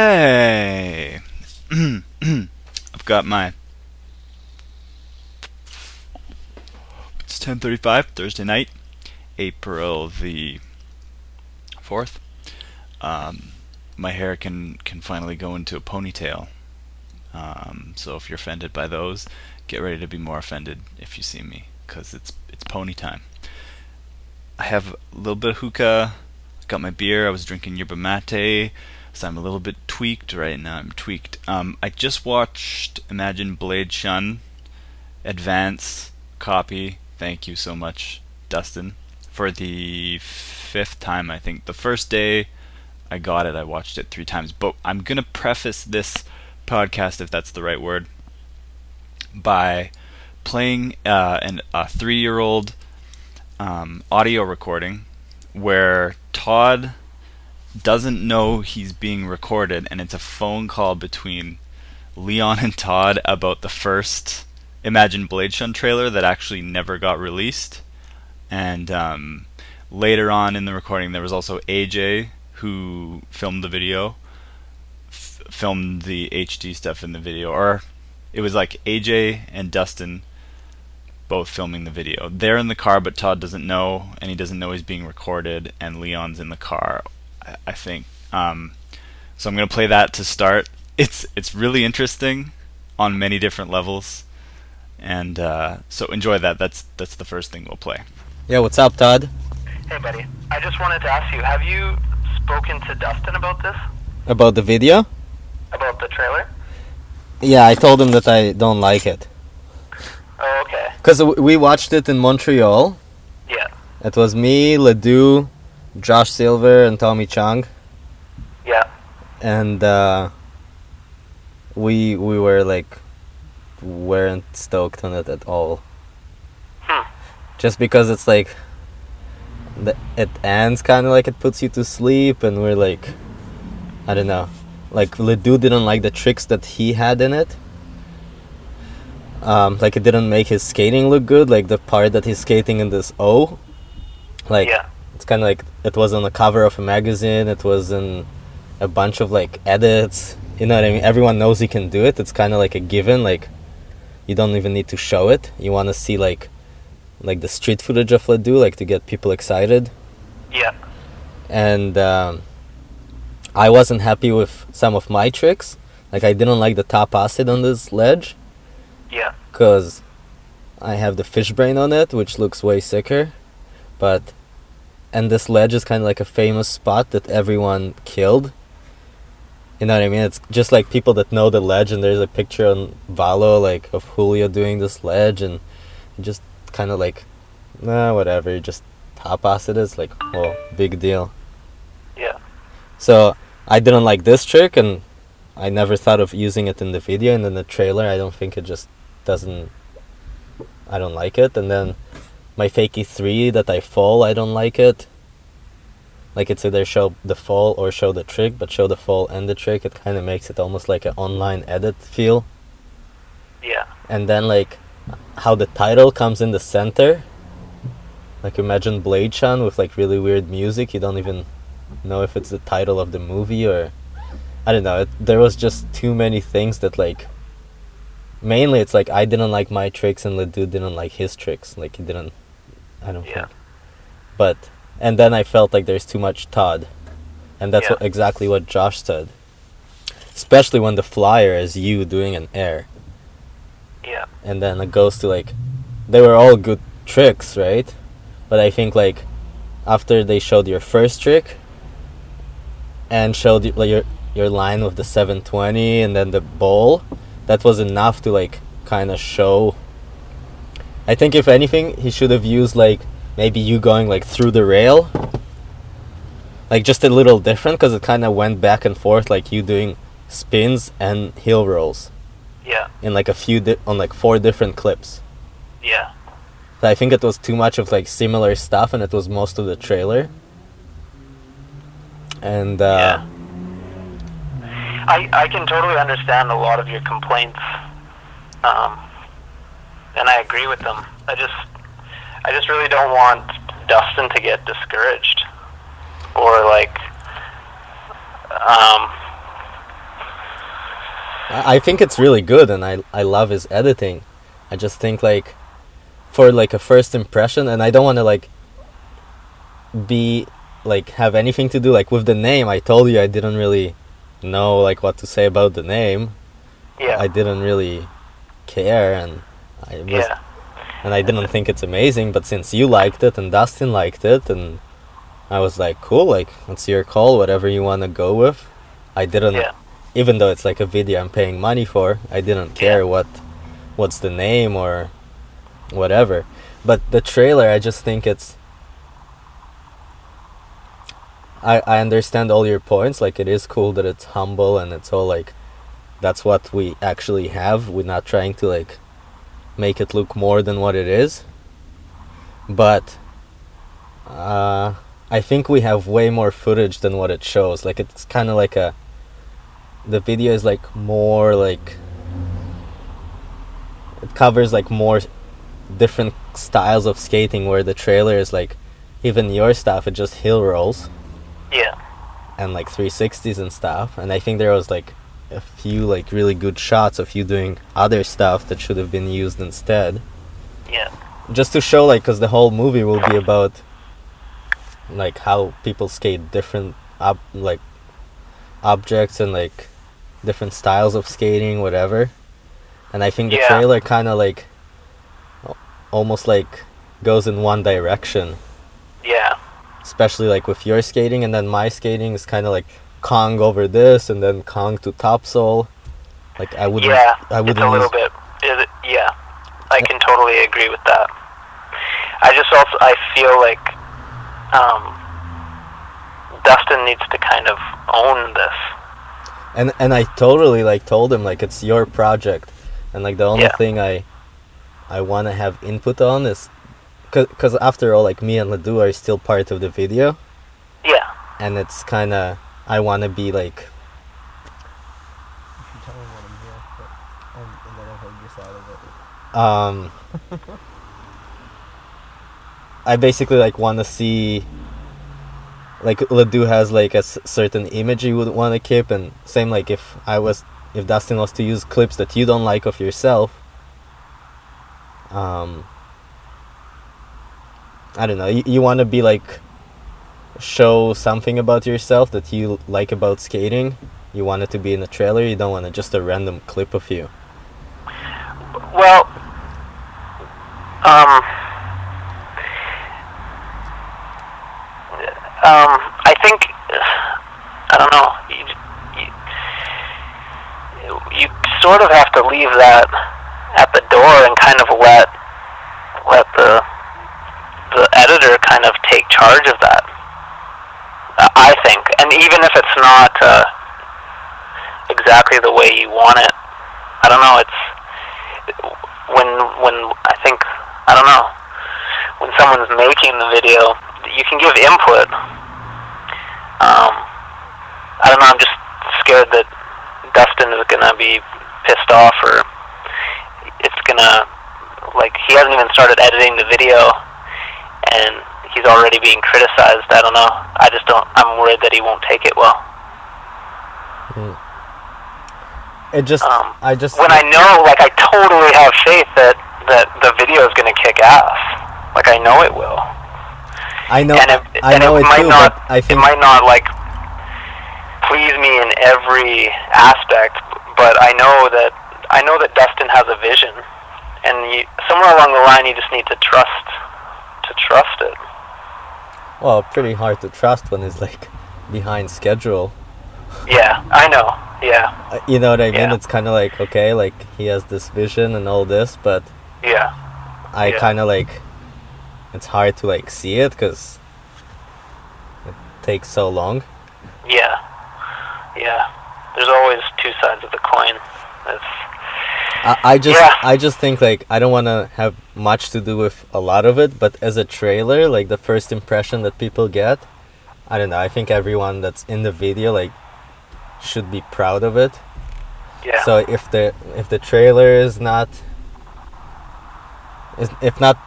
Okay. I've got my. It's 10:35 Thursday night, April the 4th. Um, my hair can can finally go into a ponytail. Um, so if you're offended by those, get ready to be more offended if you see me, cause it's it's pony time. I have a little bit of hookah. Got my beer. I was drinking yerba mate, so I'm a little bit tweaked right now. I'm tweaked. Um, I just watched Imagine Blade Shun advance copy. Thank you so much, Dustin, for the fifth time. I think the first day I got it, I watched it three times. But I'm gonna preface this podcast, if that's the right word, by playing uh, an, a three-year-old um, audio recording where Todd doesn't know he's being recorded, and it's a phone call between Leon and Todd about the first Imagine Blade Shun trailer that actually never got released. And um, later on in the recording, there was also AJ who filmed the video, filmed the HD stuff in the video, or it was like AJ and Dustin both filming the video. They're in the car, but Todd doesn't know, and he doesn't know he's being recorded, and Leon's in the car, I, I think. Um, so I'm gonna play that to start. It's it's really interesting on many different levels, and uh, so enjoy that. That's that's the first thing we'll play. Yeah, what's up, Todd? Hey, buddy. I just wanted to ask you, have you spoken to Dustin about this? About the video? About the trailer? Yeah, I told him that I don't like it. Oh, okay. Because we watched it in Montreal. Yeah. It was me, Ledoux, Josh Silver, and Tommy Chung. Yeah. And uh, we we were like weren't stoked on it at all. Hmm. Just because it's like the, it ends kind of like it puts you to sleep, and we're like, I don't know, like Ledoux didn't like the tricks that he had in it. Um, like it didn't make his skating look good. Like the part that he's skating in this O, like Yeah. It's kind of like it was on the cover of a magazine. It was in a bunch of like edits. You know what I mean? Everyone knows he can do it. It's kind of like a given. Like you don't even need to show it. You want to see like like the street footage of Ledoux, like to get people excited. Yeah. And um, I wasn't happy with some of my tricks. Like I didn't like the top acid on this ledge Yeah. because I have the fish brain on it, which looks way sicker. But and this ledge is kind of like a famous spot that everyone killed. You know what I mean? It's just like people that know the ledge, and there's a picture on Valo like of Julio doing this ledge, and just kind of like, nah, whatever. You just top acid is like, oh, big deal. Yeah. So I didn't like this trick, and I never thought of using it in the video. And in the trailer, I don't think it just doesn't. I don't like it. And then my fakie three that I fall, I don't like it. Like it's either show the fall or show the trick, but show the fall and the trick. It kind of makes it almost like an online edit feel. Yeah. And then like how the title comes in the center. Like imagine Blade Chan with like really weird music. You don't even know if it's the title of the movie or I don't know. It, there was just too many things that like mainly it's like I didn't like my tricks and Ledoux didn't like his tricks. Like he didn't I don't Yeah. think. But and then I felt like there's too much Todd. And that's Yeah. what, exactly what Josh said. Especially when the flyer is you doing an air Yeah. and then it goes to like they were all good tricks right but i think like after they showed your first trick and showed you, like, your your line with the 720 and then the bowl that was enough to like kind of show i think if anything he should have used like maybe you going like through the rail like just a little different because it kind of went back and forth like you doing spins and heel rolls Yeah. in like a few di- on like four different clips. Yeah. I think it was too much of like similar stuff, and it was most of the trailer. And uh, I I can totally understand a lot of your complaints, um, and I agree with them. I just I just really don't want Dustin to get discouraged, or like, um, I I think it's really good, and I I love his editing. I just think like, for like a first impression, and I don't want to like. Be like have anything to do like with the name. I told you I didn't really know like what to say about the name. Yeah. I didn't really care, and I was yeah. and I didn't think it's amazing. But since you liked it and Dustin liked it, and I was like, cool, like it's your call, whatever you want to go with. I didn't, Yeah. even though it's like a video I'm paying money for, I didn't care Yeah. what, what's the name or, whatever. But the trailer, I just think it's. I I understand all your points. Like it is cool that it's humble and it's all like, that's what we actually have. We're not trying to like make it look more than what it is. But uh, I think we have way more footage than what it shows. Like it's kind of like a the video is like more like it covers like more different styles of skating where the trailer is like even your stuff it just heel rolls Yeah. and like 360s and stuff and i think there was like a few like really good shots of you doing other stuff that should have been used instead Yeah. just to show like because the whole movie will be about like how people skate different ob- like objects and like different styles of skating whatever and i think the Yeah. trailer kind of like almost like goes in one direction Yeah. especially like with your skating and then my skating is kind of like kong over this and then kong to topsoul like i wouldn't yeah. i wouldn't it's a little use- bit. It, yeah. I can totally agree with that. I just also I feel like um, Dustin needs to kind of own this. and and I totally like told him like it's your project, and like the only Yeah. thing I I want to have input on is because after all like me and Ledoux are still part of the video, Yeah. and it's kind of I want to be like You tell him what I'm here, but, and then I heard your side of it. um I basically like want to see like Ledoux has like a s- certain image you would want to keep and same like if I was if Dustin was to use clips that you don't like of yourself um I don't know you, you want to be like show something about yourself that you like about skating you want it to be in a trailer you don't want it just a random clip of you Well, um, um, I think I don't know. You, you, you sort of have to leave that at the door and kind of let let the the editor kind of take charge of that. I think, and even if it's not uh, exactly the way you want it, I don't know. It's when when I think I don't know when someone's making the video, you can give input. Um, I don't know. I'm just scared that Dustin is gonna be pissed off, or it's gonna like he hasn't even started editing the video, and he's already being criticized. I don't know. I just don't. I'm worried that he won't take it well. it just Um, I just when I know, like, I totally have faith that that the video is going to kick ass. Like, I know it will. I know and it, I and know it, it, might too, not. I think it might not like please me in every aspect, but I know that I know that Dustin has a vision, and you, somewhere along the line, you just need to trust to trust it. Well, pretty hard to trust when he's like behind schedule. Yeah, I know. Yeah, Uh, You know what I mean? Yeah. It's kind of like okay, like he has this vision and all this, but yeah, I Yeah. kind of like it's hard to like see it because it takes so long. yeah, yeah. There's always two sides of the coin. It's I, I just Yeah. I just think like I don't want to have much to do with a lot of it, but as a trailer, like the first impression that people get, I don't know. I think everyone that's in the video like should be proud of it. yeah. So if the if the trailer is not is if not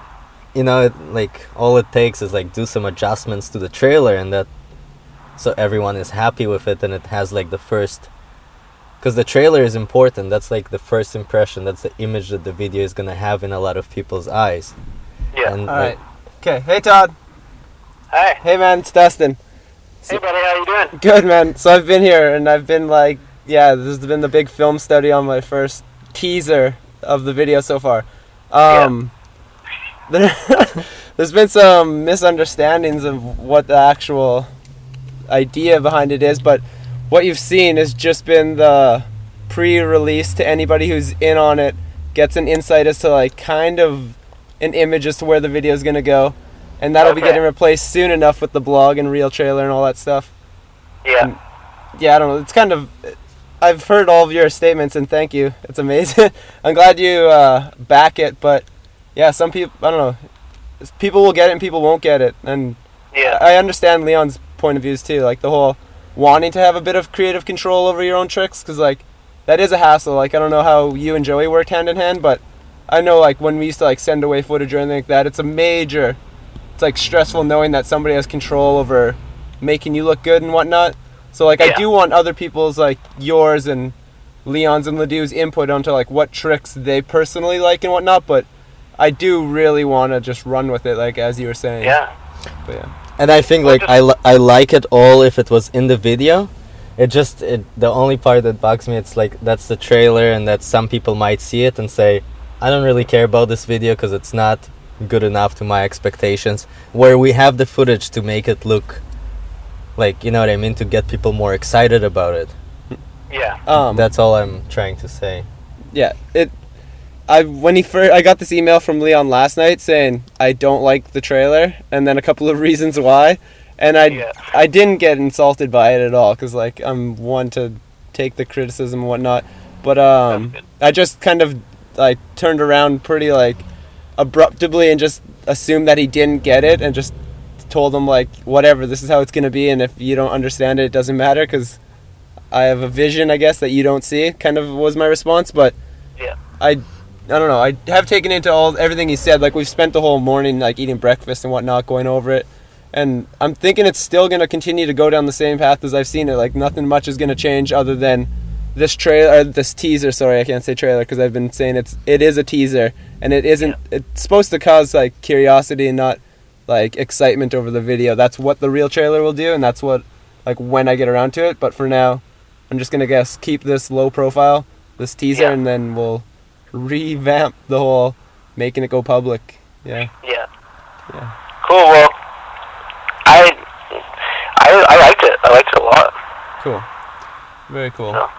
you know it, like all it takes is like do some adjustments to the trailer and that so everyone is happy with it and it has like the first because the trailer is important. That's like the first impression. That's the image that the video is gonna have in a lot of people's eyes. Yeah. And All like, right. Okay. Hey, Todd. Hi. Hey, man. It's Dustin. Hey, buddy. How you doing? Good, man. So I've been here and I've been like, yeah, this has been the big film study on my first teaser of the video so far. Um, there, there's been some misunderstandings of what the actual idea behind it is, but what you've seen has just been the pre-release to anybody who's in on it gets an insight as to like kind of an image as to where the video is going to go and that'll be getting replaced soon enough with the blog and real trailer and all that stuff Yeah. yeah, I don't know. It's kind of. I've heard all of your statements and thank you. It's amazing. I'm glad you uh, back it, but yeah, some people. I don't know. People will get it and people won't get it, and Yeah. I understand Leon's point of views too. Like the whole wanting to have a bit of creative control over your own tricks, because like that is a hassle. Like I don't know how you and Joey worked hand in hand, but I know like when we used to like send away footage or anything like that, it's a major. It's like stressful knowing that somebody has control over making you look good and whatnot. So like I do want other people's like yours and Leon's and Ledoux's input onto like what tricks they personally like and whatnot, but I do really want to just run with it, like as you were saying. Yeah. But yeah. And I think like I, li- I like it all if it was in the video. It just it the only part that bugs me it's like that's the trailer and that some people might see it and say I don't really care about this video because it's not good enough to my expectations. Where we have the footage to make it look like you know what I mean to get people more excited about it. Yeah. Um, That's all I'm trying to say. yeah. It. I when he first I got this email from Leon last night saying I don't like the trailer and then a couple of reasons why, and I Yeah. I didn't get insulted by it at all because like I'm one to take the criticism and whatnot, but um I just kind of like turned around pretty like abruptly and just assumed that he didn't get it and just told him like whatever this is how it's gonna be and if you don't understand it it doesn't matter because I have a vision I guess that you don't see kind of was my response but Yeah. I I don't know. I have taken into all everything he said. Like we've spent the whole morning like eating breakfast and whatnot going over it. And I'm thinking it's still gonna continue to go down the same path as I've seen it. Like nothing much is gonna change other than this trailer this teaser. Sorry I can't say trailer because I've been saying it's it is a teaser. And it isn't it's supposed to cause like curiosity and not like excitement over the video. That's what the real trailer will do and that's what like when I get around to it. But for now I'm just gonna guess keep this low profile this teaser Yeah. and then we'll revamp the whole making it go public yeah Yeah. Yeah. Cool. Well, I, I I liked it. I liked it a lot. cool very cool Yeah.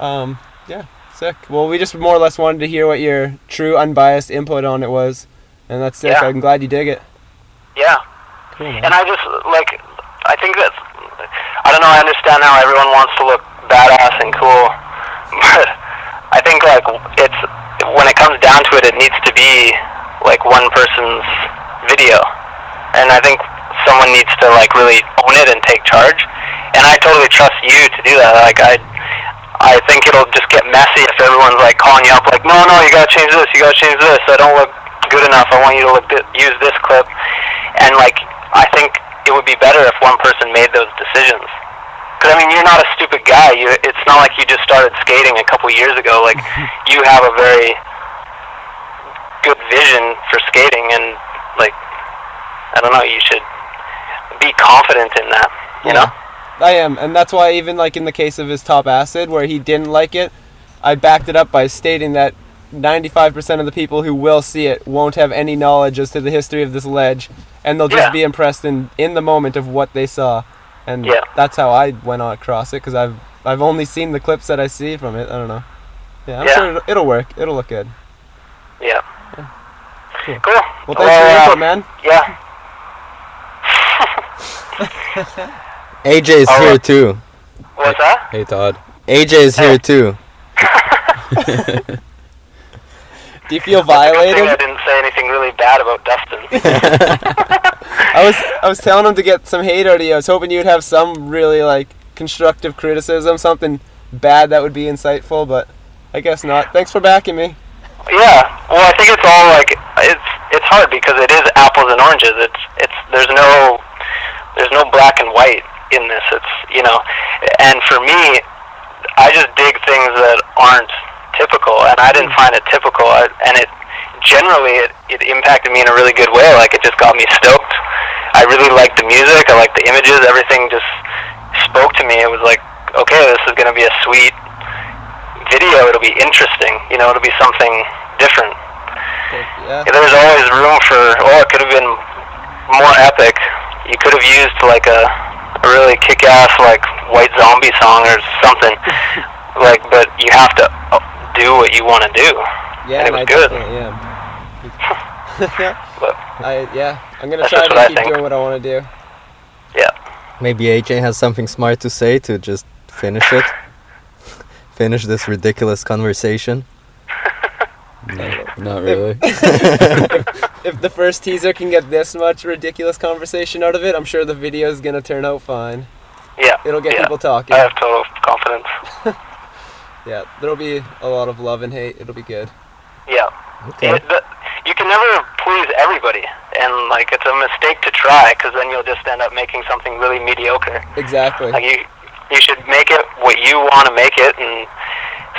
um yeah sick well we just more or less wanted to hear what your true unbiased input on it was and that's sick Yeah. I'm glad you dig it Yeah. cool man And I just like I think that's I don't know, I understand how everyone wants to look badass and cool. But I think like it's when it comes down to it it needs to be like one person's video. And I think someone needs to like really own it and take charge. And I totally trust you to do that. Like I I think it'll just get messy if everyone's like calling you up like, no, no, you gotta change this, you gotta change this. I don't look good enough. I want you to look thi- use this clip. And like, I think it would be better if one person made those decisions. Because I mean, you're not a stupid guy. You, it's not like you just started skating a couple years ago. Like, you have a very good vision for skating, and like, I don't know, you should be confident in that. You know? I am, and that's why even like in the case of his top acid, where he didn't like it, I backed it up by stating that 95% of the people who will see it won't have any knowledge as to the history of this ledge, and they'll just Yeah. be impressed in in the moment of what they saw, and Yeah. that's how I went across it because I've I've only seen the clips that I see from it. I don't know. Yeah, I'm Yeah. sure it'll, it'll work. It'll look good. Yeah. Cool. Cool. Well, thanks for your uh, input, man. Yeah. AJ is All here right. too. What's that? Hey Todd. AJ is here too. Do you feel Good thing I violated? Didn't say anything really bad about Dustin. I was I was telling him to get some hate out of you. I was hoping you'd have some really like constructive criticism, something bad that would be insightful, but I guess not. Thanks for backing me. Yeah, well, I think it's all like it's it's hard because it is apples and oranges. It's it's there's no there's no black and white in this. It's you know, and for me, I just dig things that aren't typical, and I didn't hmm. find it typical. I, and it generally it, it impacted me in a really good way. Like it just got me stoked. I really liked the music. I liked the images. Everything just spoke to me. It was like, okay, this is gonna be a sweet video. It'll be interesting. You know, it'll be something different. Yeah. There's always room for. Oh, it could have been more epic. You could have used like a, a really kick-ass like White Zombie song or something. like, but you have to uh, do what you want to do. Yeah, and it was I good. am. But I yeah, I'm gonna try to keep think. doing what I want to do. yeah, Maybe AJ has something smart to say to just finish it. finish this ridiculous conversation. No, Not really. If the first teaser can get this much ridiculous conversation out of it, I'm sure the video is gonna turn out fine. yeah. It'll get yeah. people talking. I have total confidence. Yeah, there'll be a lot of love and hate. It'll be good. Yeah. Okay. It, the, you can never please everybody, and like it's a mistake to try, because then you'll just end up making something really mediocre. Exactly. Like you, you should make it what you want to make it, and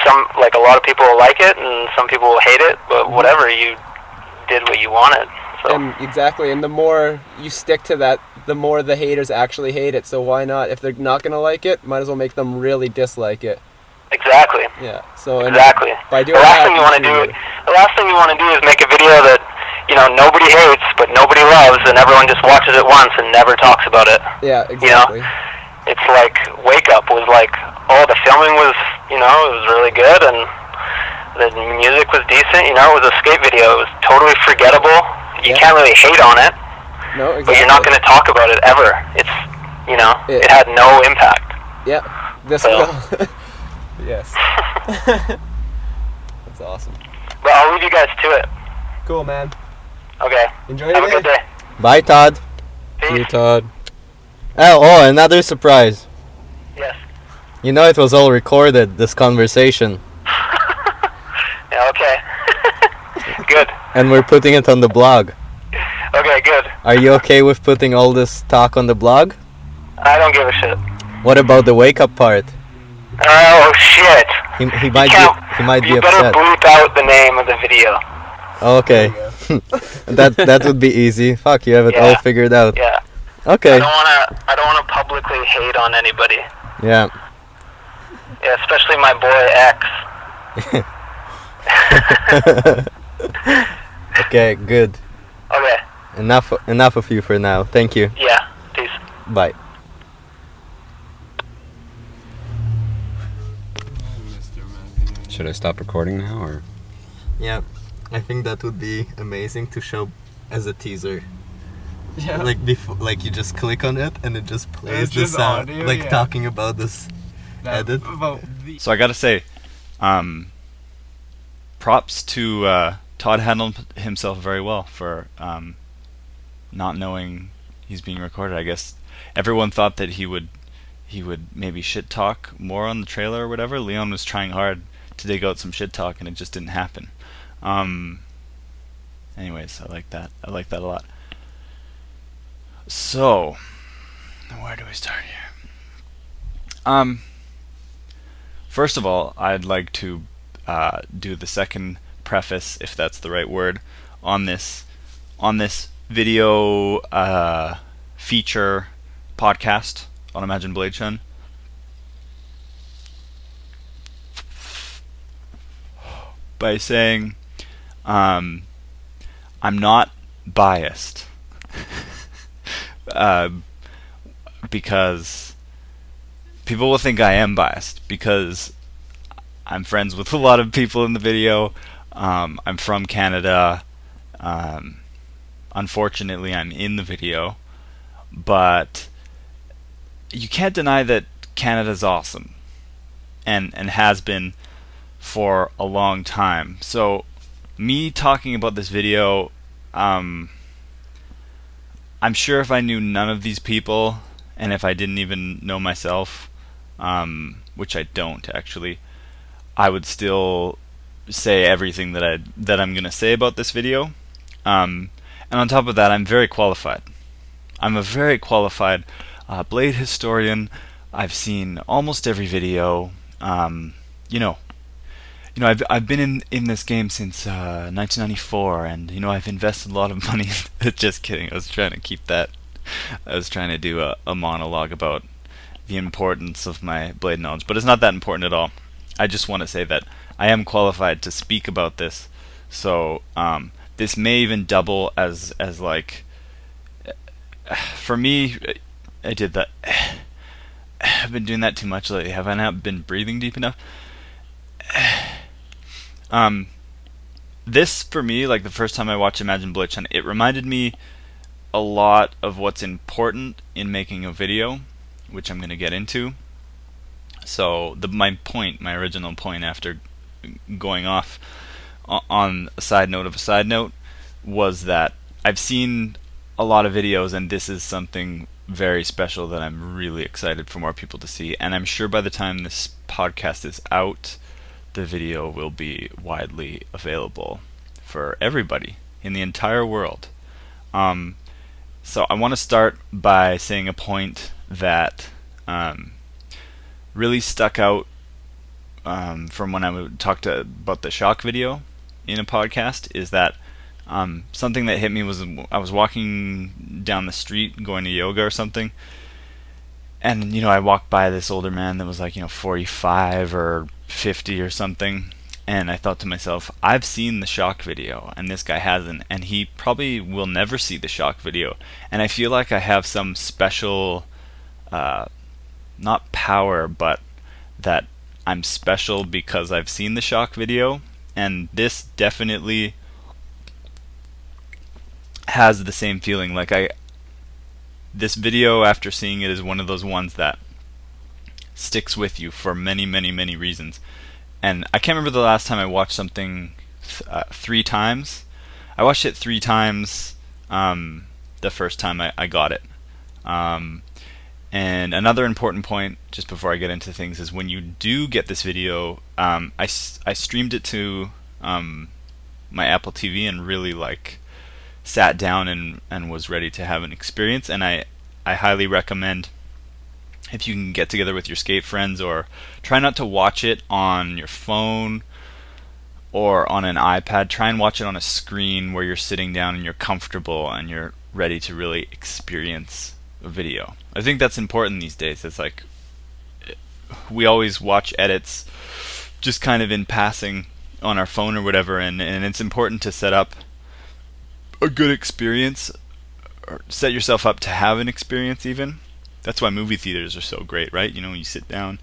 some like a lot of people will like it, and some people will hate it. But mm-hmm. whatever, you did what you wanted. So And exactly, and the more you stick to that, the more the haters actually hate it. So why not? If they're not gonna like it, might as well make them really dislike it. Exactly, Yeah. So and exactly. by The doing last that, thing you want to do, the last thing you want to do is make a video that you know nobody hates, but nobody loves, and everyone just watches it once and never talks about it. Yeah, exactly. You know? It's like Wake Up was like, oh, the filming was, you know, it was really good, and the music was decent. You know, it was a skate video. It was totally forgettable. You Yeah. can't really hate on it, No, exactly. but you're not going to talk about it ever. It's, you know, Yeah. it had no impact. Yeah. This So-. yes. That's awesome. But I'll leave you guys to it. Cool, man. Okay. Enjoy Have a your good day. Bye, Todd. Peace. you, Todd. Oh, oh, another surprise. Yes. You know it was all recorded, this conversation. Yeah. Okay. good. And we're putting it on the blog. Okay. Good. Are you okay with putting all this talk on the blog? I don't give a shit. What about the wake up part? Oh shit. He, he might be he might be You better upset. bleep out the name of the video. Oh, okay. that that would be easy. Fuck, you have it all Yeah. figured out. Yeah. Okay. I don't wanna. I don't wanna publicly hate on anybody. Yeah. Yeah, especially my boy X. Okay, good. Okay. Enough enough of you for now. Thank you. Yeah. Peace. Bye. Should I stop recording now or? Yeah. I think that would be amazing to show as a teaser. Yeah. Like before like you just click on it and it just plays It's the sound audio, like yeah. talking about this edit. So I gotta say, um, props to uh, Todd handled himself very well for um, not knowing he's being recorded. I guess everyone thought that he would he would maybe shit talk more on the trailer or whatever. Leon was trying hard to dig out some shit talk, and it just didn't happen. Um, anyways, I like that. I like that a lot. So, where do we start here? Um. First of all, I'd like to uh, do the second preface, if that's the right word, on this on this video uh, feature podcast on Imagine Blade Shun. By saying, um, I'm not biased, uh, because people will think I am biased because I'm friends with a lot of people in the video. Um, I'm from Canada. Um, unfortunately, I'm in the video, but you can't deny that Canada's awesome, and and has been for a long time. So, me talking about this video, um, I'm sure if I knew none of these people, and if I didn't even know myself, um, which I don't actually, I would still say everything that I that I'm gonna say about this video. Um, and on top of that, I'm very qualified. I'm a very qualified uh, blade historian. I've seen almost every video. Um, you know, you know, I've I've been in in this game since uh, 1994, and you know, I've invested a lot of money. Just kidding. I was trying to keep that. I was trying to do a, a monologue about the importance of my blade knowledge, but it's not that important at all. I just want to say that I am qualified to speak about this, so um, this may even double as as like for me. I did that. I've been doing that too much lately. Have I not been breathing deep enough? um, this for me, like the first time I watched Imagine Blitz, and it reminded me a lot of what's important in making a video, which I'm going to get into. So the my point, my original point, after going off on a side note of a side note, was that I've seen a lot of videos, and this is something very special that I'm really excited for more people to see. And I'm sure by the time this podcast is out, the video will be widely available for everybody in the entire world. Um, so I want to start by saying a point that um, really stuck out um, from when I talked about the shock video in a podcast is that um, something that hit me was I was walking down the street going to yoga or something, and you know I walked by this older man that was like you know 45 or 50 or something, and I thought to myself, I've seen the shock video, and this guy hasn't, and he probably will never see the shock video, and I feel like I have some special, uh, not power, but that I'm special because I've seen the shock video, and this definitely has the same feeling. Like I, this video after seeing it is one of those ones that sticks with you for many, many, many reasons. And I can't remember the last time I watched something th- uh, three times. I watched it three times um, the first time I, I got it. Um, and another important point, just before I get into things, is when you do get this video, um, I, I streamed it to um, my Apple TV and really like sat down and, and was ready to have an experience. And I, I highly recommend if you can get together with your skate friends or try not to watch it on your phone or on an iPad. Try and watch it on a screen where you're sitting down and you're comfortable and you're ready to really experience a video. I think that's important these days. It's like we always watch edits just kind of in passing on our phone or whatever and, and it's important to set up a good experience or set yourself up to have an experience even that's why movie theaters are so great right? You know you sit down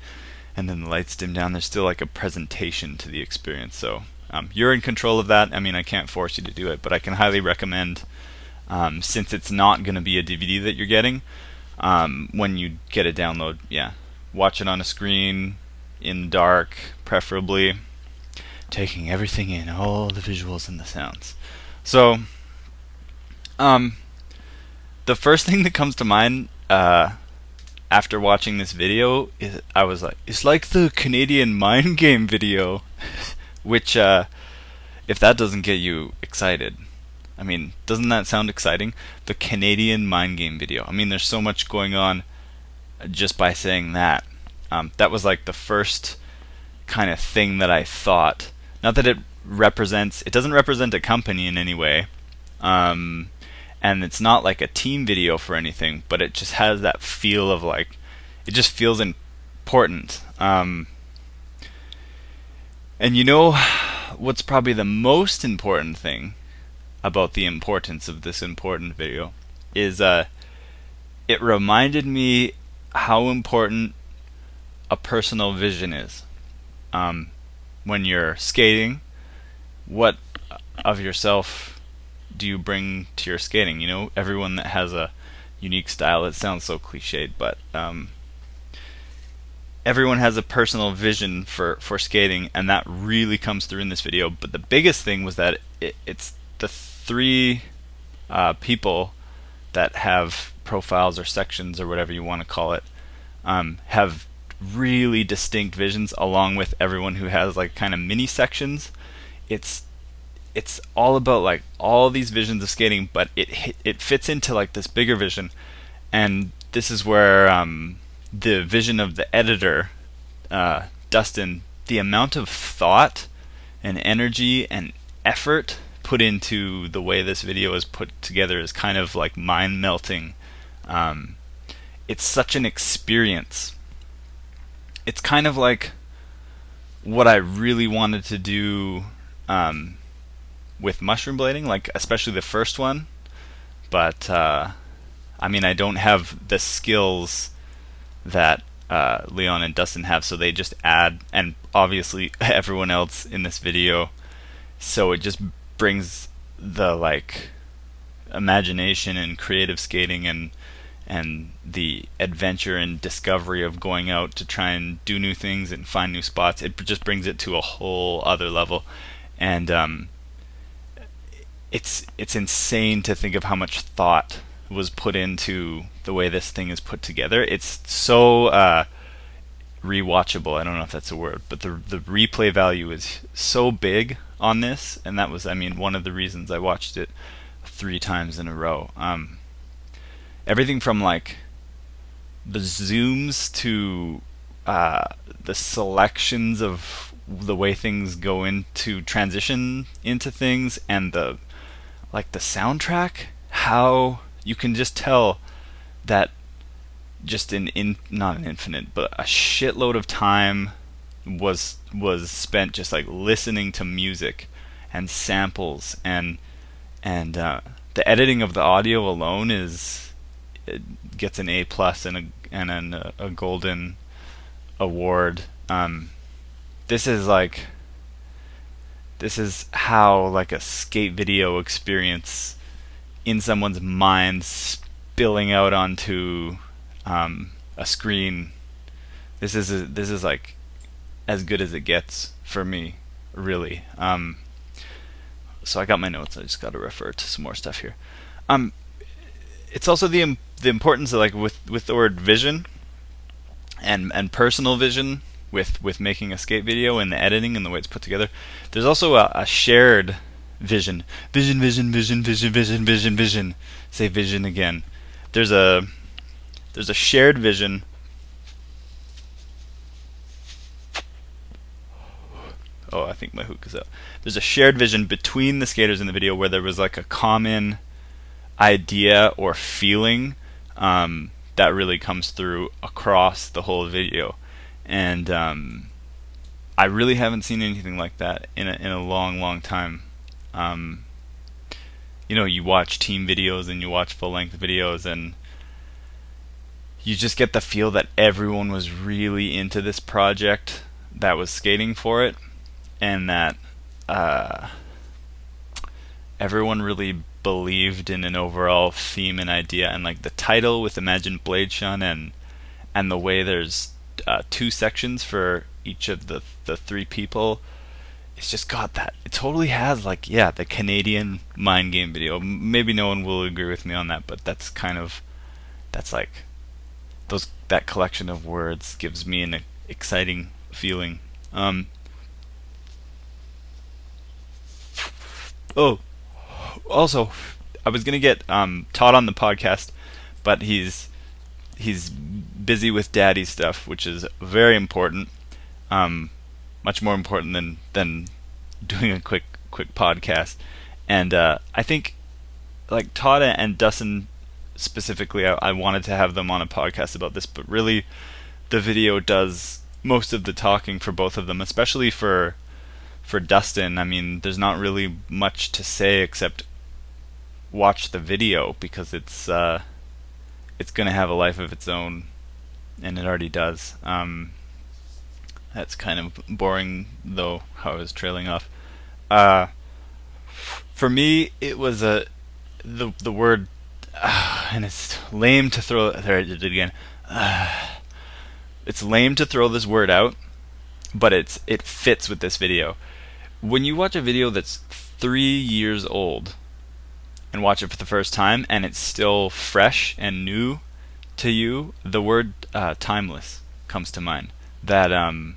and then the lights dim down there's still like a presentation to the experience. So um, you're in control of that. I mean i can't force you to do it but i can highly recommend um, since it's not going to be a dvd that you're getting um, when you get a download yeah. Watch it on a screen in dark preferably taking everything in all the visuals and the sounds. So um, the first thing that comes to mind uh, after watching this video I was like, it's like the Canadian mind game video, which uh, if that doesn't get you excited, I mean, doesn't that sound exciting? The Canadian mind game video. I mean, there's so much going on just by saying that. Um, that was like the first kind of thing that I thought. Not that it represents, it doesn't represent a company in any way. Um, and it's not like a team video for anything, but it just has that feel of like it just feels important. Um, and you know what's probably the most important thing about the importance of this important video is uh, it reminded me how important a personal vision is. Um, when you're skating, what of yourself do you bring to your skating? You know, everyone that has a unique style. It sounds so cliched, but um, everyone has a personal vision for for skating, and that really comes through in this video. But the biggest thing was that it, it's the three uh, people that have profiles or sections or whatever you want to call it um, have really distinct visions, along with everyone who has like kind of mini sections. It's it's all about like all these visions of skating, but it it fits into like this bigger vision, and this is where um, the vision of the editor, uh, Dustin, the amount of thought and energy and effort put into the way this video is put together is kind of like mind melting. Um, it's such an experience. It's kind of like what I really wanted to do um, with mushroom blading, like especially the first one. But uh, I mean, I don't have the skills that uh, Leon and Dustin have, so they just add, and obviously everyone else in this video. So it just brings the like imagination and creative skating and and the adventure and discovery of going out to try and do new things and find new spots. It just brings it to a whole other level, and um, it's it's insane to think of how much thought was put into the way this thing is put together. It's so uh, rewatchable. I don't know if that's a word, but the the replay value is so big on this, and that was, I mean, one of the reasons I watched it three times in a row. Um, everything from like the zooms to uh, the selections of the way things go into transition into things and the like the soundtrack how you can just tell that just an in not an infinite but a shitload of time was was spent just like listening to music and samples and and uh, the editing of the audio alone is gets an A plus and a and an, a, a golden award. Um, this is like this is how like a skate video experience in someone's mind spilling out onto um, a screen. This is a, this is like as good as it gets for me, really. Um, so I got my notes. I just got to refer to some more stuff here. Um, it's also the the importance of like with with the word vision and and personal vision with with making a skate video and the editing and the way it's put together. There's also a, a shared vision. Vision, vision, vision, vision, vision, vision, vision. Say vision again. There's a there's a shared vision Oh, I think my hook is out. There's a shared vision between the skaters in the video where there was like a common idea or feeling um, that really comes through across the whole video, and um, I really haven't seen anything like that in a, in a long, long time. Um, you know, you watch team videos and you watch full length videos, and you just get the feel that everyone was really into this project that was skating for it, and that uh, everyone really believed in an overall theme and idea, and like the title with Imagine Bladeshun and and the way there's uh, two sections for each of the the three people. It's just got that. It totally has like yeah the Canadian mind game video. Maybe no one will agree with me on that, but that's kind of that's like those that collection of words gives me an exciting feeling. Um, oh, also, I was gonna get um, Todd on the podcast, but he's he's busy with daddy stuff, which is very important. Um, much more important than than doing a quick quick podcast. And uh, I think like Todd and Dustin specifically, I, I wanted to have them on a podcast about this, but really, the video does most of the talking for both of them, especially for for Dustin. I mean, there's not really much to say except watch the video because it's uh, it's to have a life of its own, and it already does. Um, that's kind of boring, though. How I was trailing off. Uh, for me, it was a the the word, uh, and it's lame to throw. There, I did it again. Uh, it's lame to throw this word out, but it's it fits with this video. When you watch a video that's three years old, and watch it for the first time and it's still fresh and new to you, the word uh, timeless comes to mind. That um,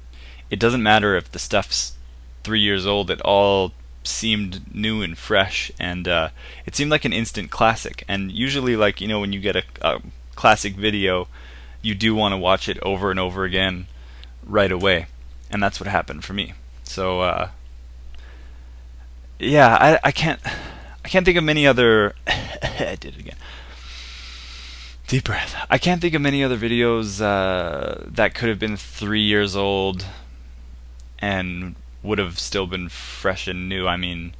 it doesn't matter if the stuff's three years old, it all seemed new and fresh, and uh, it seemed like an instant classic. And usually, like, you know, when you get a, a classic video, you do want to watch it over and over again right away. And that's what happened for me. So, uh, yeah, I I can't I can't think of many other. I did it again. Deep breath. I can't think of many other videos uh, that could have been three years old and would have still been fresh and new. I mean,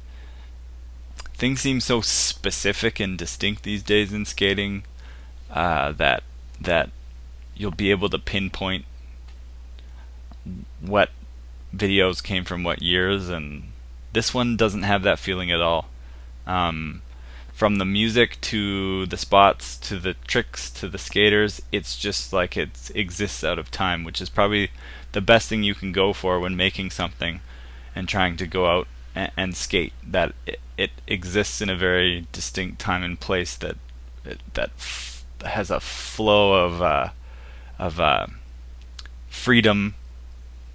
things seem so specific and distinct these days in skating uh, that that you'll be able to pinpoint what videos came from what years, and this one doesn't have that feeling at all. Um, from the music to the spots to the tricks to the skaters, it's just like it exists out of time, which is probably the best thing you can go for when making something and trying to go out and, and skate. That it, it, exists in a very distinct time and place that that has a flow of uh, of uh, freedom.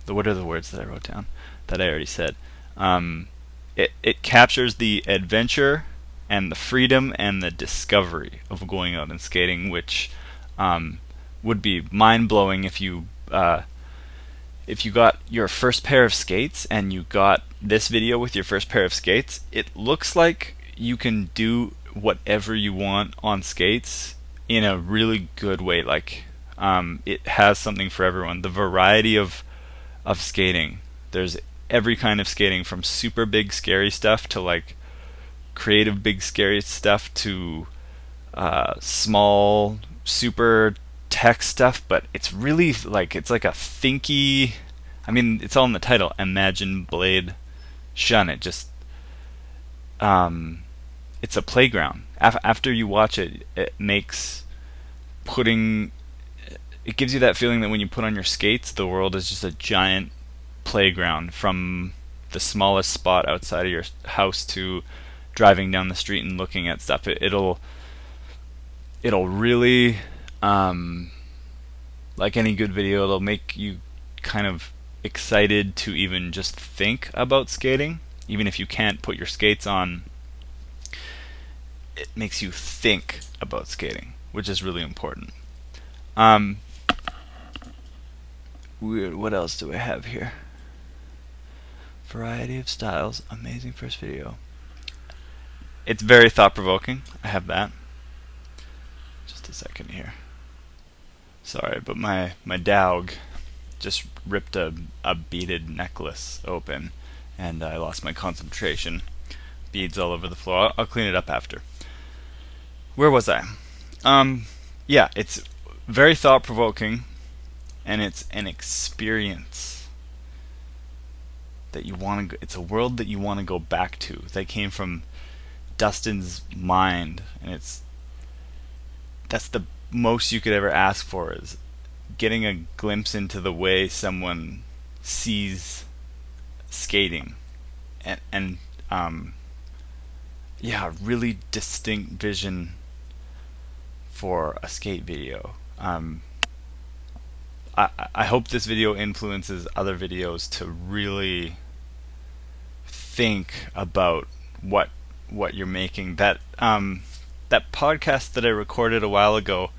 What are the words that I wrote down that I already said? Um, it it captures the adventure and the freedom and the discovery of going out and skating, which um, would be mind blowing if you uh, if you got your first pair of skates and you got this video with your first pair of skates. It looks like you can do whatever you want on skates in a really good way. Like um, it has something for everyone. The variety of of skating. There's every kind of skating from super big scary stuff to like creative, big, scary stuff to uh, small, super tech stuff, but it's really like it's like a thinky. I mean, it's all in the title. Imagine Blade Shun. It just um, it's a playground. Af- after you watch it, it makes putting it gives you that feeling that when you put on your skates, the world is just a giant playground from the smallest spot outside of your house to driving down the street and looking at stuff. It, will it'll really um, like any good video, it'll make you kind of excited to even just think about skating, even if you can't put your skates on. It makes you think about skating, which is really important. Um, weird. What else do we have here? Variety of styles. Amazing first video. It's very thought provoking. I have that. Just a second here. Sorry, but my my dog just ripped a a beaded necklace open, and I lost my concentration. Beads all over the floor. I'll, I'll clean it up after. Where was I? Um, yeah, it's very thought provoking, and it's an experience that you want to. It's a world that you want to go back to. That came from Dustin's mind, and it's that's the most you could ever ask for is getting a glimpse into the way someone sees skating, and and um, yeah, really distinct vision for a skate video. Um, I I hope this video influences other videos to really think about what what you're making. That um, that podcast that I recorded a while ago,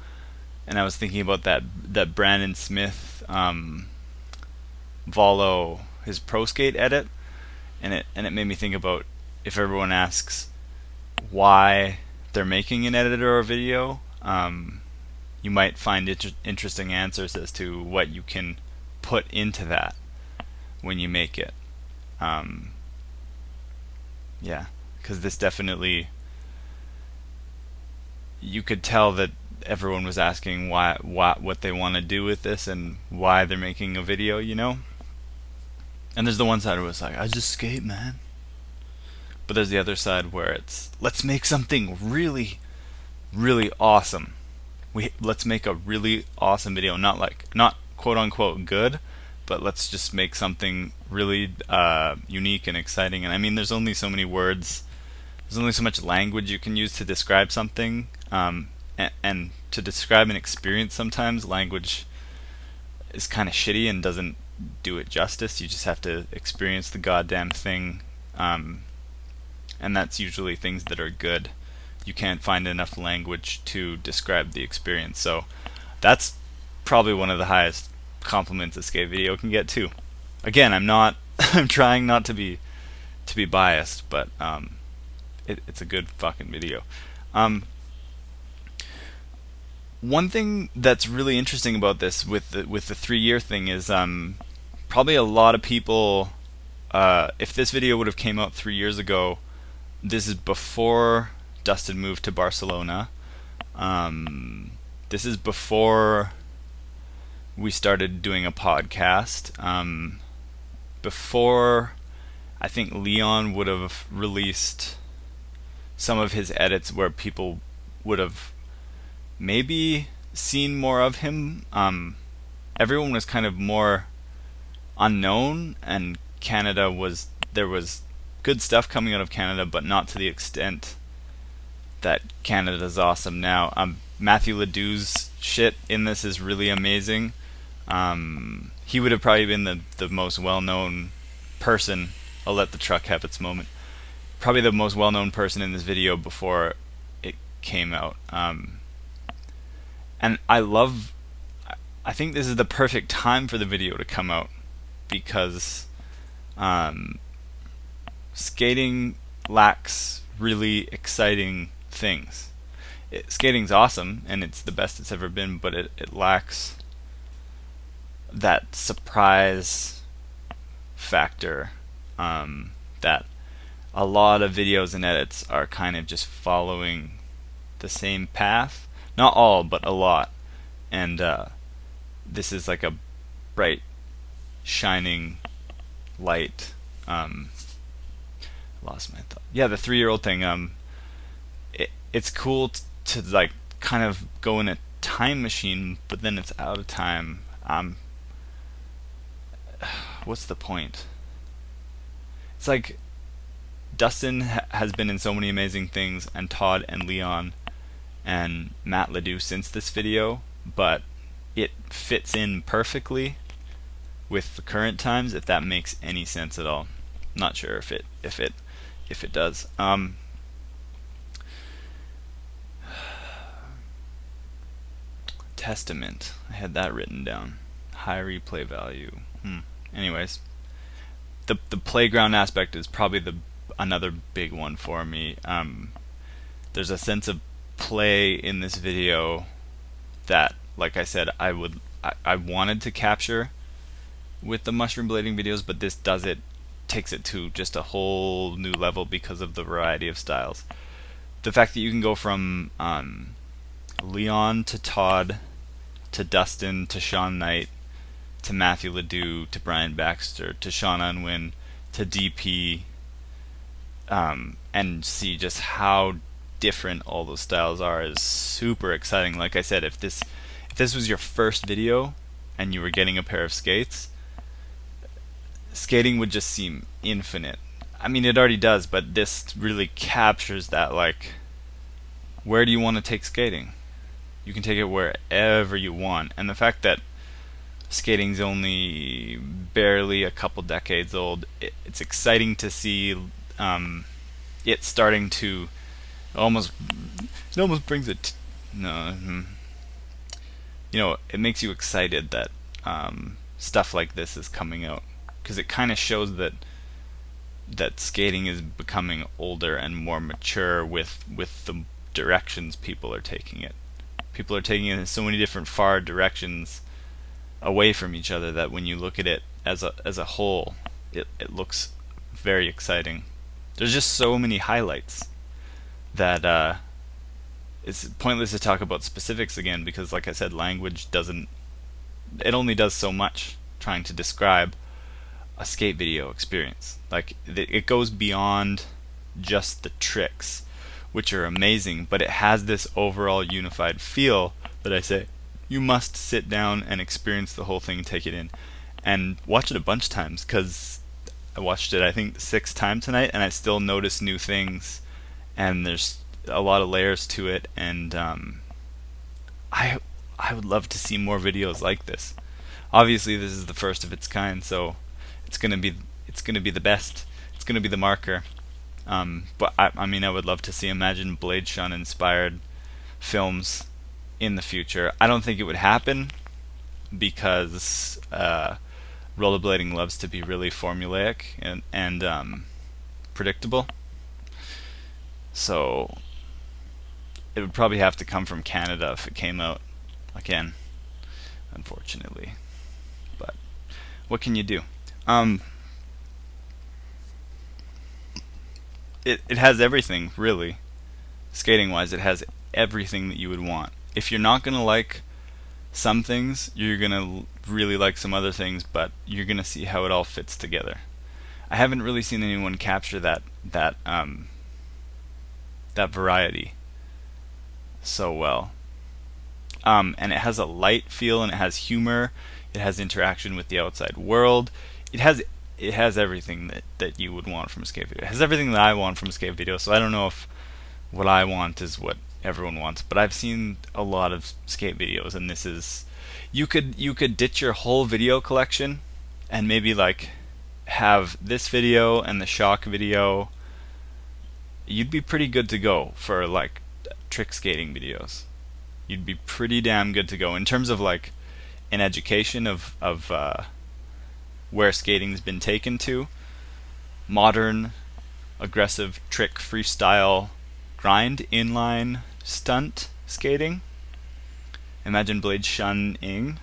and I was thinking about that that Brandon Smith um, Volo his pro skate edit, and it and it made me think about if everyone asks why they're making an edit or video, um, you might find inter- interesting answers as to what you can put into that when you make it. Um, yeah because this definitely you could tell that everyone was asking why, why what they want to do with this and why they're making a video, you know. And there's the one side where it's like, I just skate, man. But there's the other side where it's let's make something really, really awesome. We let's make a really awesome video, not like not quote unquote good, but let's just make something really uh, unique and exciting. And I mean, there's only so many words there's only so much language you can use to describe something, um, and, and, to describe an experience, sometimes language is kind of shitty and doesn't do it justice. You just have to experience the goddamn thing, um, and that's usually things that are good. You can't find enough language to describe the experience, so that's probably one of the highest compliments a skate video can get too. Again, I'm not. I'm trying not to be to be biased, but um, it, it's a good fucking video. Um, one thing that's really interesting about this with the with the three year thing is um, probably a lot of people. Uh, if this video would have came out three years ago, this is before Dustin moved to Barcelona. Um, this is before we started doing a podcast. Um, before I think Leon would have released some of his edits where people would have maybe seen more of him. Um, everyone was kind of more unknown, and Canada was there was good stuff coming out of Canada, but not to the extent that Canada's awesome now. Um, Matthew Ledoux's shit in this is really amazing. Um, he would have probably been the the most well known person. I'll let the truck have its moment. Probably the most well known person in this video before it came out. Um, and I love. I think this is the perfect time for the video to come out because um, skating lacks really exciting things. It, skating's awesome and it's the best it's ever been, but it, it lacks that surprise factor um, that a lot of videos and edits are kind of just following the same path. Not all, but a lot. And uh, this is like a bright, shining light. Um, lost my thought. Yeah, the three-year-old thing. Um, it, it's cool to like kind of go in a time machine, but then it's out of time. Um, what's the point? It's like Dustin ha- has been in so many amazing things, and Todd and Leon and Matt Ledoux since this video, but it fits in perfectly with the current times. If that makes any sense at all, not sure if it if it if it does. Um, Testament. I had that written down. High replay value. Hmm. Anyways, the the playground aspect is probably the another big one for me. Um, there's a sense of play in this video that, like I said, I would I, I wanted to capture with the mushroom blading videos, but this does it takes it to just a whole new level because of the variety of styles. The fact that you can go from um, Leon to Todd to Dustin to Sean Knight to Matthew Ledoux to Brian Baxter to Sean Unwin to DP um, and see just how different all those styles are is super exciting. Like I said, if this if this was your first video and you were getting a pair of skates, skating would just seem infinite. I mean, it already does, but this really captures that. Like, where do you want to take skating? You can take it wherever you want, and the fact that skating's only barely a couple decades old, it, it's exciting to see um, it starting to almost. It almost brings it. No, hmm. you know, it makes you excited that um, stuff like this is coming out because it kind of shows that that skating is becoming older and more mature with with the directions people are taking it. People are taking it in so many different far directions away from each other that when you look at it as a as a whole, it it looks very exciting. There's just so many highlights that uh, it's pointless to talk about specifics again because, like I said, language doesn't. It only does so much trying to describe a skate video experience. Like it goes beyond just the tricks, which are amazing, but it has this overall unified feel that I say you must sit down and experience the whole thing, take it in, and watch it a bunch of times because I watched it I think six times tonight, and I still notice new things, and there's a lot of layers to it, and um, I I would love to see more videos like this. Obviously, this is the first of its kind, so it's gonna be it's gonna be the best. It's gonna be the marker. Um, but I, I mean, I would love to see Imagine Blade Shun inspired films in the future. I don't think it would happen because uh, rollerblading loves to be really formulaic, and and um, predictable. So it would probably have to come from Canada if it came out again, unfortunately. But what can you do? Um, it it has everything really, skating wise. It has everything that you would want. If you're not gonna like some things, you're gonna really like some other things, but you're gonna see how it all fits together. I haven't really seen anyone capture that that um, that variety so well. Um, and it has a light feel, and it has humor. It has interaction with the outside world. It has it has everything that, that you would want from a skate video. It has everything that I want from a skate video. So I don't know if what I want is what everyone wants, but I've seen a lot of skate videos, and this is you could you could ditch your whole video collection and maybe like have this video and the shock video. You'd be pretty good to go for like trick skating videos. You'd be pretty damn good to go in terms of like an education of of uh, where skating's been taken to. Modern, aggressive trick freestyle grind inline stunt skating. Imagine Blade Shun-ing.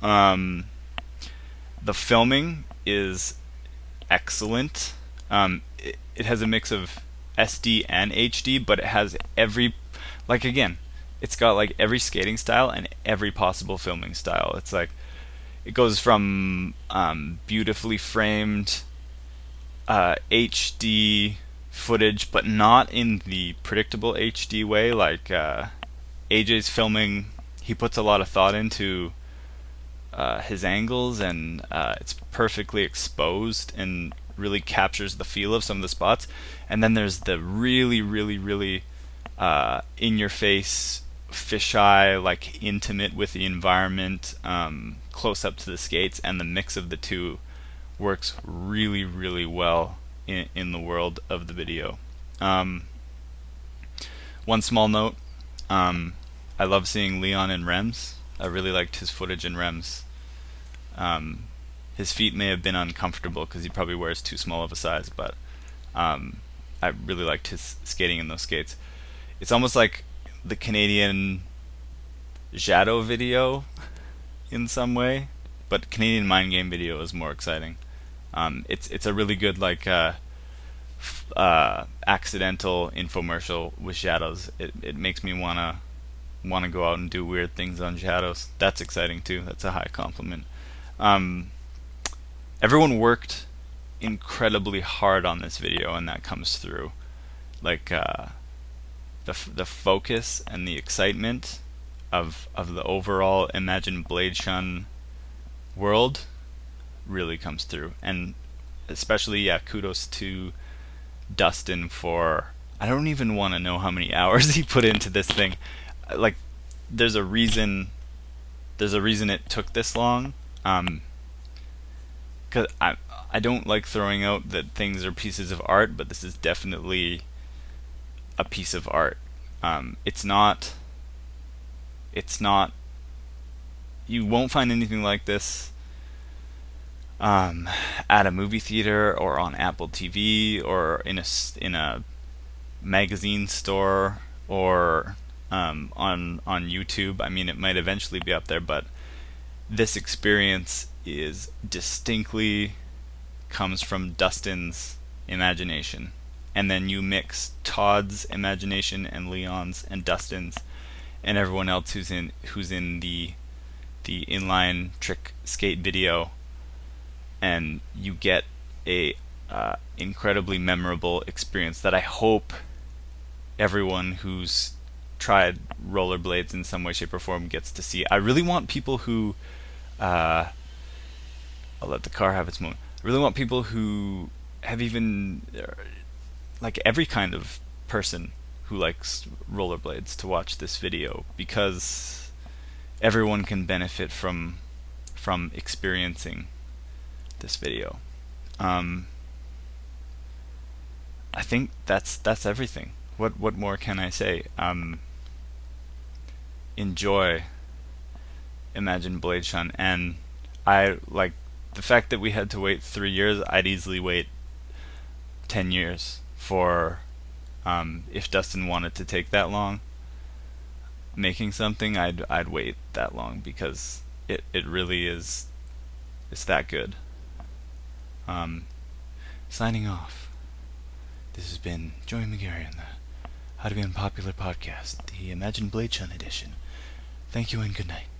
Um, the filming is excellent. Um, it, it has a mix of SD and HD, but it has every, like again, it's got like every skating style and every possible filming style. It's like it goes from um, beautifully framed uh, HD footage, but not in the predictable HD way. Like uh, AJ's filming, he puts a lot of thought into uh, his angles, and uh, it's perfectly exposed and really captures the feel of some of the spots. And then there's the really, really, really uh, in your face fisheye, like intimate with the environment, um, close up to the skates, and the mix of the two works really, really well in, in the world of the video. Um, one small note um, I love seeing Leon in Remz. I really liked his footage in Remz. Um, his feet may have been uncomfortable because he probably wears too small of a size, but um, I really liked his skating in those skates. It's almost like the Canadian Jado video in some way, but Canadian Mind Game video is more exciting. Um, it's it's a really good like uh, uh, accidental infomercial with shadows. It it makes me wanna wanna go out and do weird things on shadows. That's exciting too. That's a high compliment. Um, everyone worked incredibly hard on this video, and that comes through. Like uh, the the focus and the excitement of of the overall Imagine Blade Shun world really comes through, and especially yeah, kudos to Dustin for I don't even want to know how many hours he put into this thing. Like, there's a reason. There's a reason it took this long. Um, cause I I don't like throwing out that things are pieces of art, but this is definitely a piece of art. Um, it's not. It's not. You won't find anything like this um, at a movie theater or on Apple TV or in a in a magazine store or um, on on YouTube. I mean, it might eventually be up there, but this experience is distinctly comes from Dustin's imagination, and then you mix Todd's imagination and Leon's and Dustin's and everyone else who's in who's in the the inline trick skate video and you get a uh, incredibly memorable experience that I hope everyone who's tried rollerblades in some way, shape, or form gets to see. I really want people who, uh, I'll let the car have its moment. I really want people who have even, uh, like every kind of person who likes rollerblades to watch this video because everyone can benefit from from experiencing this video. Um, I think that's that's everything. What what more can I say? Um, enjoy Imagine Blade Shun, and I like the fact that we had to wait three years. I'd easily wait ten years for um, if Dustin wanted to take that long making something. I'd I'd wait that long because it it really is it's that good. Um, signing off. This has been Joey McGarry on the How to Be Unpopular podcast, the Imagine Blade Shun edition. Thank you and good night.